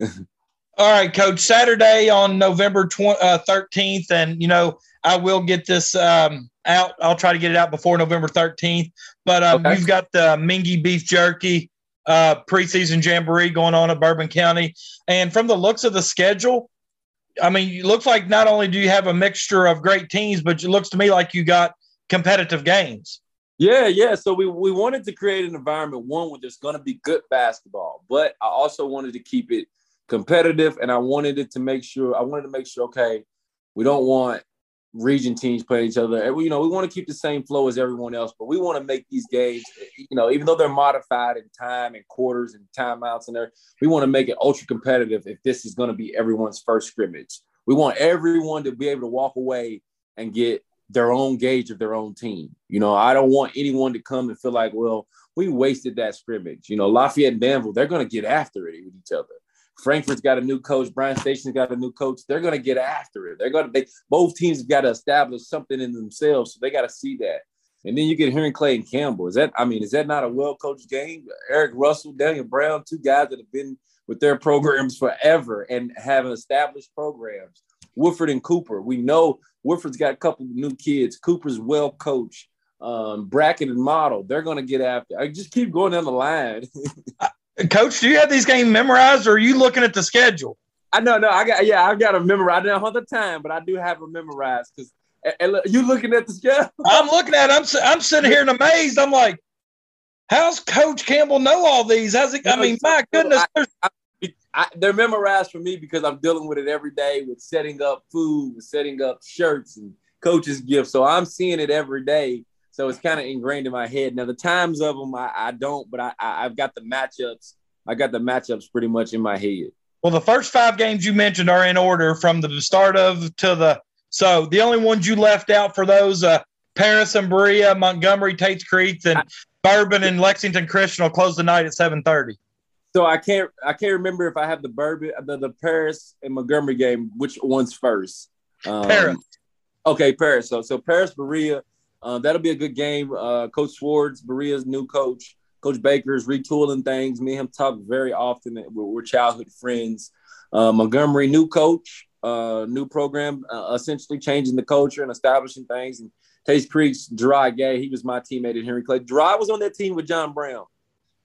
All right, coach. Saturday on November uh, thirteenth, and you know I will get this um, out. I'll try to get it out before November thirteenth. But um, okay. you've got the Mingua beef jerky uh, preseason jamboree going on at Bourbon County, and from the looks of the schedule, I mean, it looks like not only do you have a mixture of great teams, but it looks to me like you got competitive games. Yeah, yeah. So we, we wanted to create an environment, one where there's going to be good basketball, but I also wanted to keep it competitive and I wanted it to make sure, I wanted to make sure, okay, we don't want region teams playing each other. You know, we want to keep the same flow as everyone else, but we want to make these games, you know, even though they're modified in time and quarters and timeouts and there, we want to make it ultra competitive if this is going to be everyone's first scrimmage. We want everyone to be able to walk away and get their own gauge of their own team. You know, I don't want anyone to come and feel like, well, we wasted that scrimmage. You know, Lafayette and Danville, they're going to get after it with each other. Frankfort's got a new coach. Bryan Station's got a new coach. They're going to get after it. They're going to. They, both teams got to establish something in themselves, so they got to see that. And then you get Henry Clay and Campbell. Is that? I mean, is that not a well coached game? Eric Russell, Daniel Brown, two guys that have been with their programs forever and have established programs. Woodford and Cooper. We know Woodford's got a couple new kids. Cooper's well coached. Um, Bracken and Model, they're going to get after. I just keep going down the line. Coach, do you have these games memorized, or are you looking at the schedule? I know, no, I got, yeah, I've got to memorize. I don't have the time, but I do have them memorized because. And eh, eh, you looking at the schedule? I'm looking at. It. I'm I'm sitting here and amazed. I'm like, how's Coach Campbell know all these? How's it? I mean, my goodness. I, I, I, they're memorized for me because I'm dealing with it every day with setting up food, with setting up shirts and coaches' gifts. So I'm seeing it every day. So it's kind of ingrained in my head. Now the times of them, I, I don't, but I, I I've got the matchups. I got the matchups pretty much in my head. Well, the first five games you mentioned are in order from the start of to the. So the only ones you left out for those, uh, Paris and Berea, Montgomery, Tates Creek, and I, Bourbon and Lexington Christian will close the night at seven thirty. So I can't I can't remember if I have the Bourbon the, the Paris and Montgomery game. Which one's first? Um, Paris. Okay, Paris. So so Paris Berea. Uh, that'll be a good game. Uh, coach Swartz, Berea's new coach. Coach Baker's retooling things. Me and him talk very often. We're, we're childhood friends. Uh, Montgomery, new coach, uh, new program, uh, essentially changing the culture and establishing things. And Tates Creek's Gerard Gay, he was my teammate at Henry Clay. Gerard was on that team with John Brown.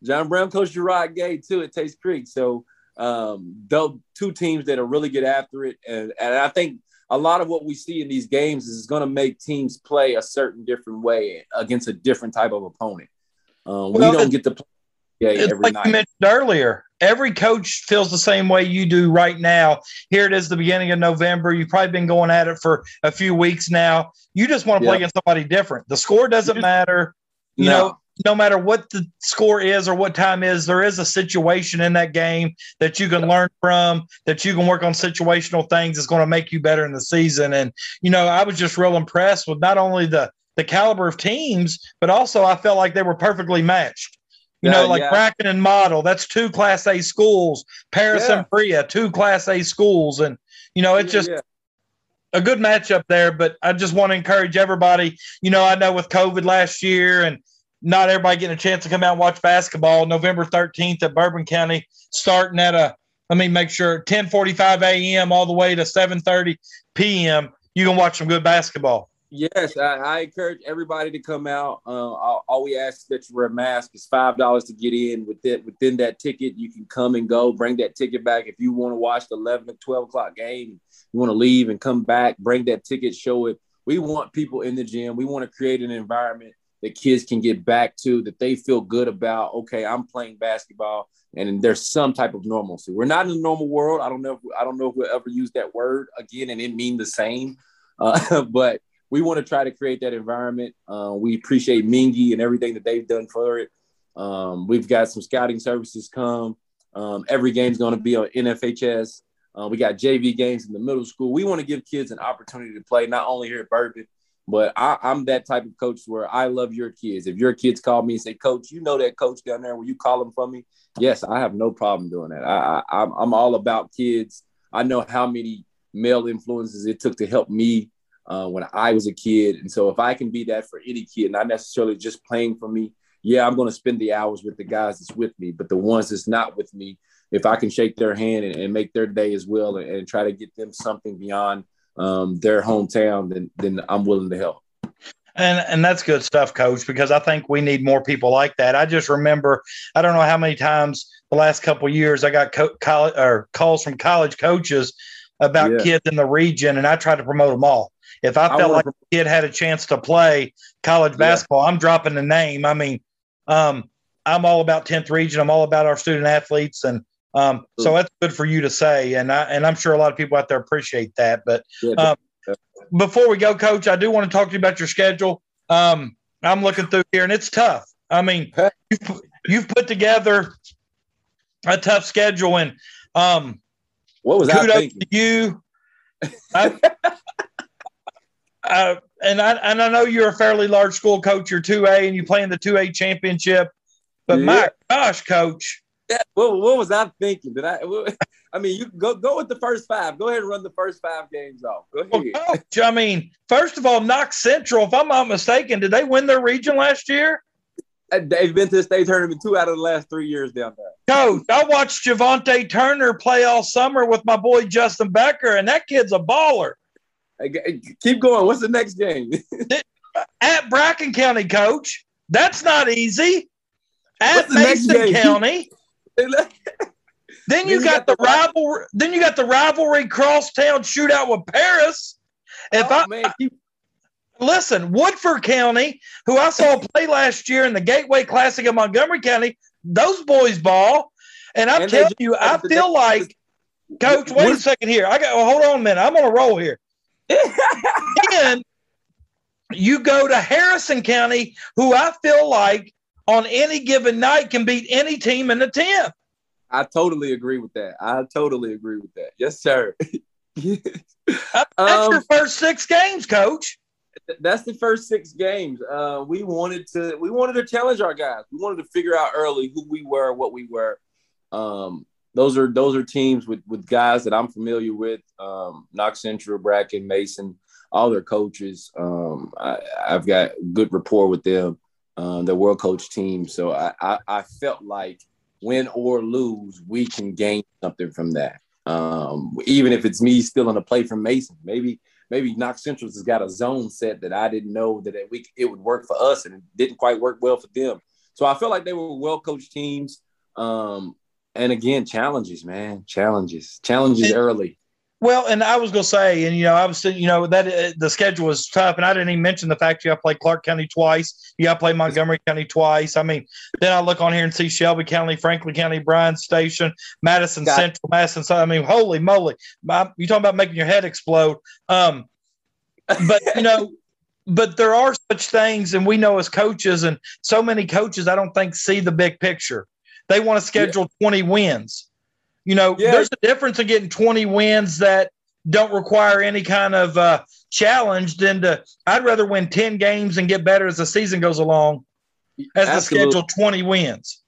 John Brown coached Gerard Gay too at Tates Creek. So um, two teams that are really get after it, and, and I think a lot of what we see in these games is going to make teams play a certain different way against a different type of opponent. Um, well, we don't get to play yeah, every like night. you mentioned earlier. Every coach feels the same way you do right now. Here it is, the beginning of November. You've probably been going at it for a few weeks now. You just want to play against somebody different. The score doesn't matter. You no. know, no matter what the score is or what time is, there is a situation in that game that you can learn from, that you can work on situational things that's going to make you better in the season. And, you know, I was just real impressed with not only the the caliber of teams, but also I felt like they were perfectly matched. You know, like yeah. Bracken and Model, that's two Class A schools. Paris yeah. and Berea, two Class A schools. And, you know, it's just yeah. a good matchup there. But I just want to encourage everybody. You know, I know with COVID last year and not everybody getting a chance to come out and watch basketball. November 13th at Bourbon County, starting at a let me make sure 10:45 a.m. all the way to 7:30 p.m. You can watch some good basketball. Yes, I, I encourage everybody to come out. Uh, all, all, we ask is that you wear a mask. It's five dollars to get in. With Within within that ticket, you can come and go. Bring that ticket back if you want to watch the 11 or 12 o'clock game. You want to leave and come back. Bring that ticket. Show it. We want people in the gym. We want to create an environment that kids can get back to that they feel good about okay i'm playing basketball and there's some type of normalcy. We're not in a normal world. I don't know if i don't know if we'll ever use that word again and it mean the same uh, but we want to try to create that environment. Uh, we appreciate mingua and everything that they've done for it. Um, we've got some scouting services come. Um, every game's going to be on nfhs uh, we got jv games in the middle school. We want to give kids an opportunity to play not only here at bourbon but I, am that type of coach where I love your kids. If your kids call me and say, "Coach, you know that coach down there, will you call them for me?" Yes, I have no problem doing that. I, I I'm all about kids. I know how many male influences it took to help me uh, when I was a kid, and so if I can be that for any kid, not necessarily just playing for me, yeah, I'm going to spend the hours with the guys that's with me. But the ones that's not with me, if I can shake their hand and, and make their day as well, and, and try to get them something beyond um, their hometown, then then I'm willing to help. And and that's good stuff, Coach, because I think we need more people like that. I just remember I don't know how many times the last couple years I got co- college or calls from college coaches about yeah. kids in the region, and I tried to promote them all. If I felt I like a kid had a chance to play college basketball, yeah. I'm dropping the name. I mean, um, I'm all about 10th region. I'm all about our student athletes, and um, so that's good for you to say, and I and I'm sure a lot of people out there appreciate that. But um, before we go, Coach, I do want to talk to you about your schedule. Um, I'm looking through here, and it's tough. I mean, you've, you've put together a tough schedule, and um, what was kudos I thinking? to you. I, uh, and I and I know you're a fairly large school coach. You're two A, and you play in the two A championship. But yeah. my gosh, coach, what, what was I thinking? Did I? What, I mean, you go go with the first five. Go ahead and run the first five games off. Go ahead. Well, coach, I mean, first of all, Knox Central, if I'm not mistaken, did they win their region last year? Uh, they've been to the state tournament two out of the last three years down there. Coach, I watched Javante Turner play all summer with my boy Justin Becker, and that kid's a baller. Keep going. What's the next game? At Bracken County, coach. That's not easy. At Mason County. then you, got, got, the, rivalry. Then you got the rivalry crosstown shootout with Paris. If oh, I man, listen, Woodford County, who I saw play last year in the Gateway Classic of Montgomery County, those boys ball. And I'm and telling you, I feel like, Coach. Wait a second here. I got. Well, hold on a minute. I'm on a roll here. then you go to Harrison County, who I feel like on any given night can beat any team in the 10th. I totally agree with that. I totally agree with that. Yes, sir. That's um, your first six games, coach. That's the first six games. Uh, we wanted to we wanted to challenge our guys. We wanted to figure out early who we were, what we were. Um, those are those are teams with with guys that I'm familiar with. Um, Knox Central, Bracken, Mason, all their coaches. Um, I, have got good rapport with them. Um, the world coach team. So I, I, I felt like win or lose, we can gain something from that. Um, even if it's me still on a play from Mason, maybe maybe Knox Central has got a zone set that I didn't know that it, we, it would work for us and it didn't quite work well for them. So I felt like they were well coached teams. Um, and again, challenges, man, challenges, challenges early. Well, and I was gonna say, and you know, I was, you know, that uh, the schedule was tough, and I didn't even mention the fact you got to play Clark County twice, you got to play Montgomery County twice. I mean, then I look on here and see Shelby County, Franklin County, Bryan Station, Madison got Central, it. Madison. So I mean, holy moly, you talking about making your head explode? Um, but you know, but there are such things, and we know as coaches, and so many coaches, I don't think see the big picture. They want to schedule yeah. twenty wins you know, yeah. there's a difference in getting 20 wins that don't require any kind of uh, challenge than to. I'd rather win 10 games and get better as the season goes along, as Absolutely. to schedule 20 wins.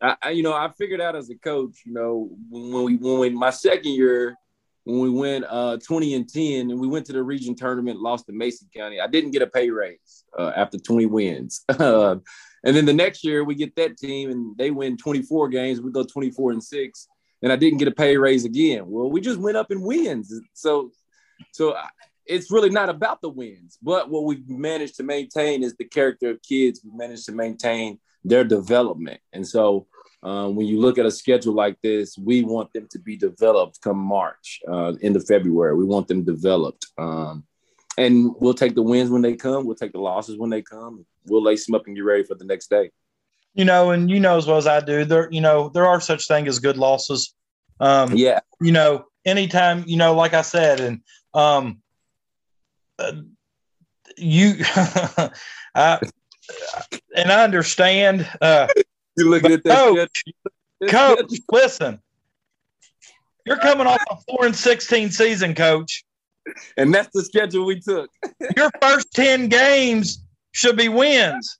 I, you know, I figured out as a coach, you know, when we when we, my second year when we went uh, 20 and 10 and we went to the region tournament, lost to Mason County. I didn't get a pay raise uh, after 20 wins. and then the next year we get that team and they win 24 games. We go 24 and six and I didn't get a pay raise again. Well, we just went up in wins. So, so it's really not about the wins, but what we've managed to maintain is the character of kids. We've managed to maintain their development. And so um, when you look at a schedule like this, we want them to be developed come March, uh, of February. We want them developed. Um, and we'll take the wins when they come. We'll take the losses when they come. We'll lace them up and get ready for the next day you know, and you know as well as I do, there, you know, there are such things as good losses. Um, yeah. You know, anytime, you know, like I said, and um, uh, you, I, and I understand. Uh, you looking at that coach, coach listen, you're coming off a four and sixteen season, coach, and that's the schedule we took. Your first ten games should be wins.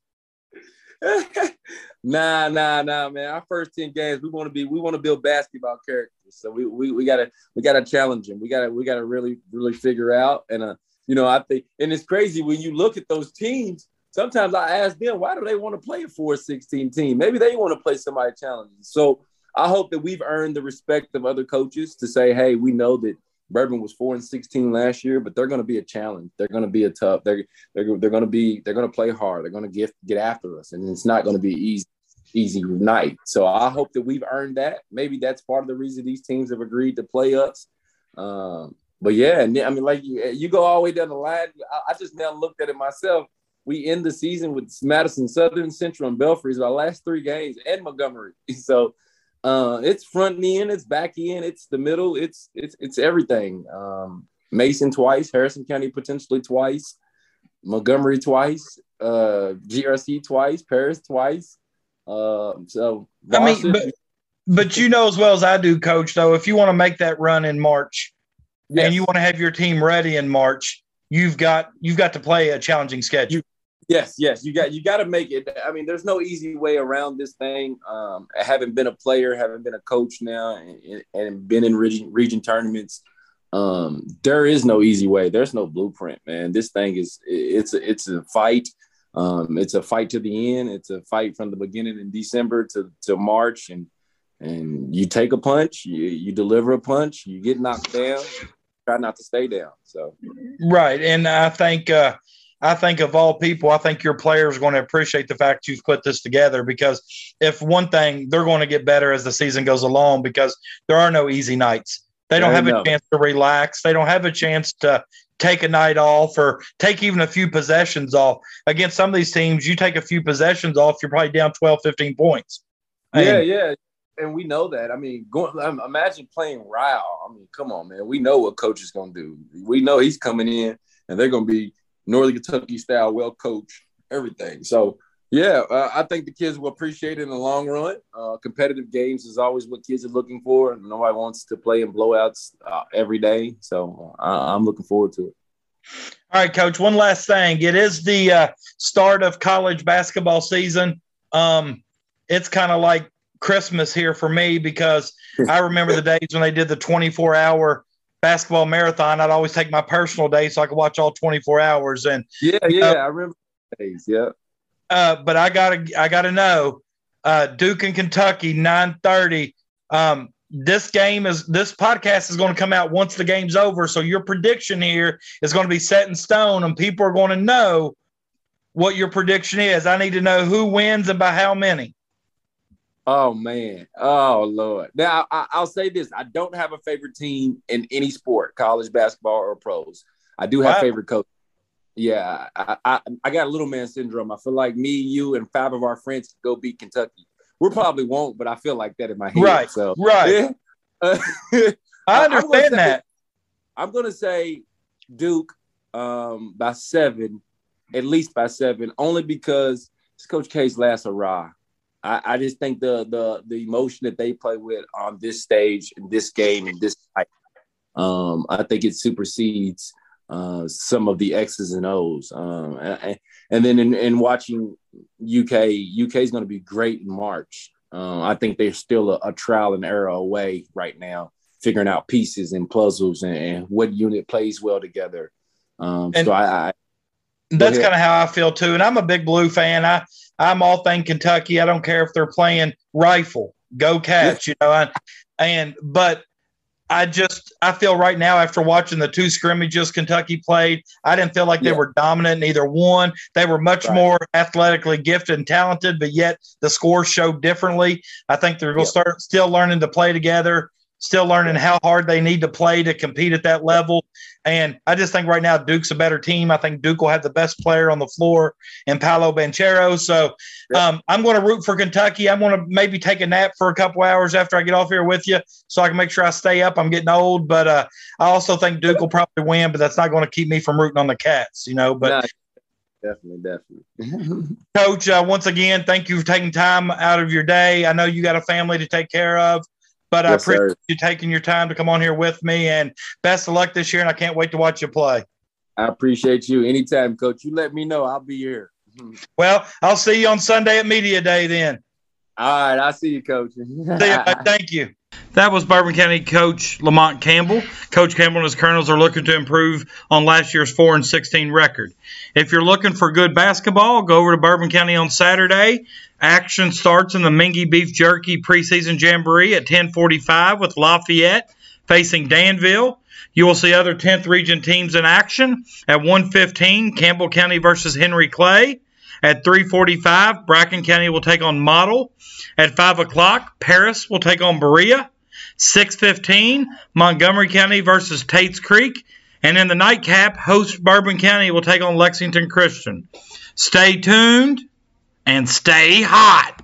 nah, nah, nah, man. Our first 10 games, we want to be, we want to build basketball characters. So we, we, we gotta, we gotta challenge them. We gotta, we gotta really, really figure out. And, uh, you know, I think, and it's crazy when you look at those teams, sometimes I ask them, why do they want to play a 416 team? Maybe they want to play somebody challenging. So I hope that we've earned the respect of other coaches to say, hey, we know that Bourbon was four and sixteen last year, but they're going to be a challenge. They're going to be a tough. They're they're, they're going to be they're going to play hard. They're going to get get after us, and it's not going to be easy easy night. So I hope that we've earned that. Maybe that's part of the reason these teams have agreed to play us. Um, but yeah, I mean, like you, you go all the way down the line. I, I, just now looked at it myself. We end the season with Madison Southern, Central, and Belfries our last three games, and Montgomery. So uh, it's front end, it's back end, it's the middle, it's it's it's everything. Um, Mason twice, Harrison County potentially twice, Montgomery twice, uh, GRC twice, Paris twice. Uh, so I mean, but, but you know as well as I do, Coach. Though, if you want to make that run in March, yes. and you want to have your team ready in March, you've got you've got to play a challenging schedule. You, Yes, yes, you got you got to make it. I mean, there's no easy way around this thing. Um, having been a player, having been a coach now, and, and been in region region tournaments, um, there is no easy way. There's no blueprint, man. This thing is it's it's a fight. Um, it's a fight to the end. It's a fight from the beginning in December to to March, and and you take a punch, you you deliver a punch, you get knocked down, try not to stay down. So right, and I think. Uh, I think of all people, I think your players are going to appreciate the fact you've put this together because if one thing, they're going to get better as the season goes along because there are no easy nights. They don't have a chance to relax. They don't have a chance to take a night off or take even a few possessions off. Against some of these teams, you take a few possessions off, you're probably down 12, 15 points. Yeah, and, yeah. And we know that. I mean, going, imagine playing Ryle. I mean, come on, man. We know what coach is going to do. We know he's coming in and they're going to be Northern Kentucky style, well coached, everything. So yeah, uh, I think the kids will appreciate it in the long run. Uh, competitive games is always what kids are looking for. Nobody wants to play in blowouts uh, every day, so uh, I'm looking forward to it. All right, Coach. One last thing. It is the uh, start of college basketball season. Um, it's kind of like Christmas here for me because I remember the days when they did the 24 hour basketball marathon, I'd always take my personal day so I could watch all 24 hours. And yeah, yeah, I remember days. Yeah. Uh, but I gotta, I gotta know, uh, Duke and Kentucky, 9:30. Um, this game is this podcast is going to come out once the game's over. So your prediction here is going to be set in stone, and people are going to know what your prediction is. I need to know who wins and by how many. Oh man, oh lord. Now I, will say this: I don't have a favorite team in any sport, college basketball or pros. I do have wow. favorite coach. Yeah, I, I, I got a little man syndrome. I feel like me, you, and five of our friends could go beat Kentucky. We probably won't, but I feel like that in my head. Right. So right. Yeah. I understand I'm that. Say, I'm gonna say Duke um, by seven, at least by seven, only because it's Coach K's last hurrah. I, I just think the the the emotion that they play with on this stage in this game in this fight, um, I think it supersedes uh, some of the X's and O's. Um, and, and, then in, in, watching UK, UK is going to be great in March. Um, I think they're still a, a, trial and error away right now, figuring out pieces and puzzles and, and what unit plays well together. Um, and so I, I that's kind of how I feel too. And I'm a big blue fan. I I'm all thing Kentucky. I don't care if they're playing rifle, go catch, you know. And, and but I just I feel right now after watching the two scrimmages Kentucky played, I didn't feel like yeah. they were dominant in either one. They were much right. more athletically gifted and talented, but yet the scores showed differently. I think they're going to start still learning to play together still learning how hard they need to play to compete at that level. And I just think right now Duke's a better team. I think Duke will have the best player on the floor in Paolo Banchero. So um, I'm going to root for Kentucky. I'm going to maybe take a nap for a couple hours after I get off here with you so I can make sure I stay up. I'm getting old, but uh, I also think Duke will probably win, but that's not going to keep me from rooting on the Cats, you know. But definitely, definitely. Coach, uh, once again, thank you for taking time out of your day. I know you got a family to take care of. But yes, I appreciate sir. you taking your time to come on here with me, and best of luck this year. And I can't wait to watch you play. I appreciate you anytime, Coach. You let me know. I'll be here. Well, I'll see you on Sunday at Media Day then. All right, I'll see you, Coach. see you. Thank you. That was Bourbon County coach Lamont Campbell. Coach Campbell and his Colonels are looking to improve on last year's 4 and 16 record. If you're looking for good basketball, go over to Bourbon County on Saturday. Action starts in the Mingua Beef Jerky preseason jamboree at 10:45 with Lafayette facing Danville. You will see other 10th region teams in action at 1:15 Campbell County versus Henry Clay. At 3:45, Bracken County will take on Model. At 5 o'clock, Paris will take on Berea. 6:15, Montgomery County versus Tates Creek. And in the nightcap, host Bourbon County will take on Lexington Christian. Stay tuned and stay hot.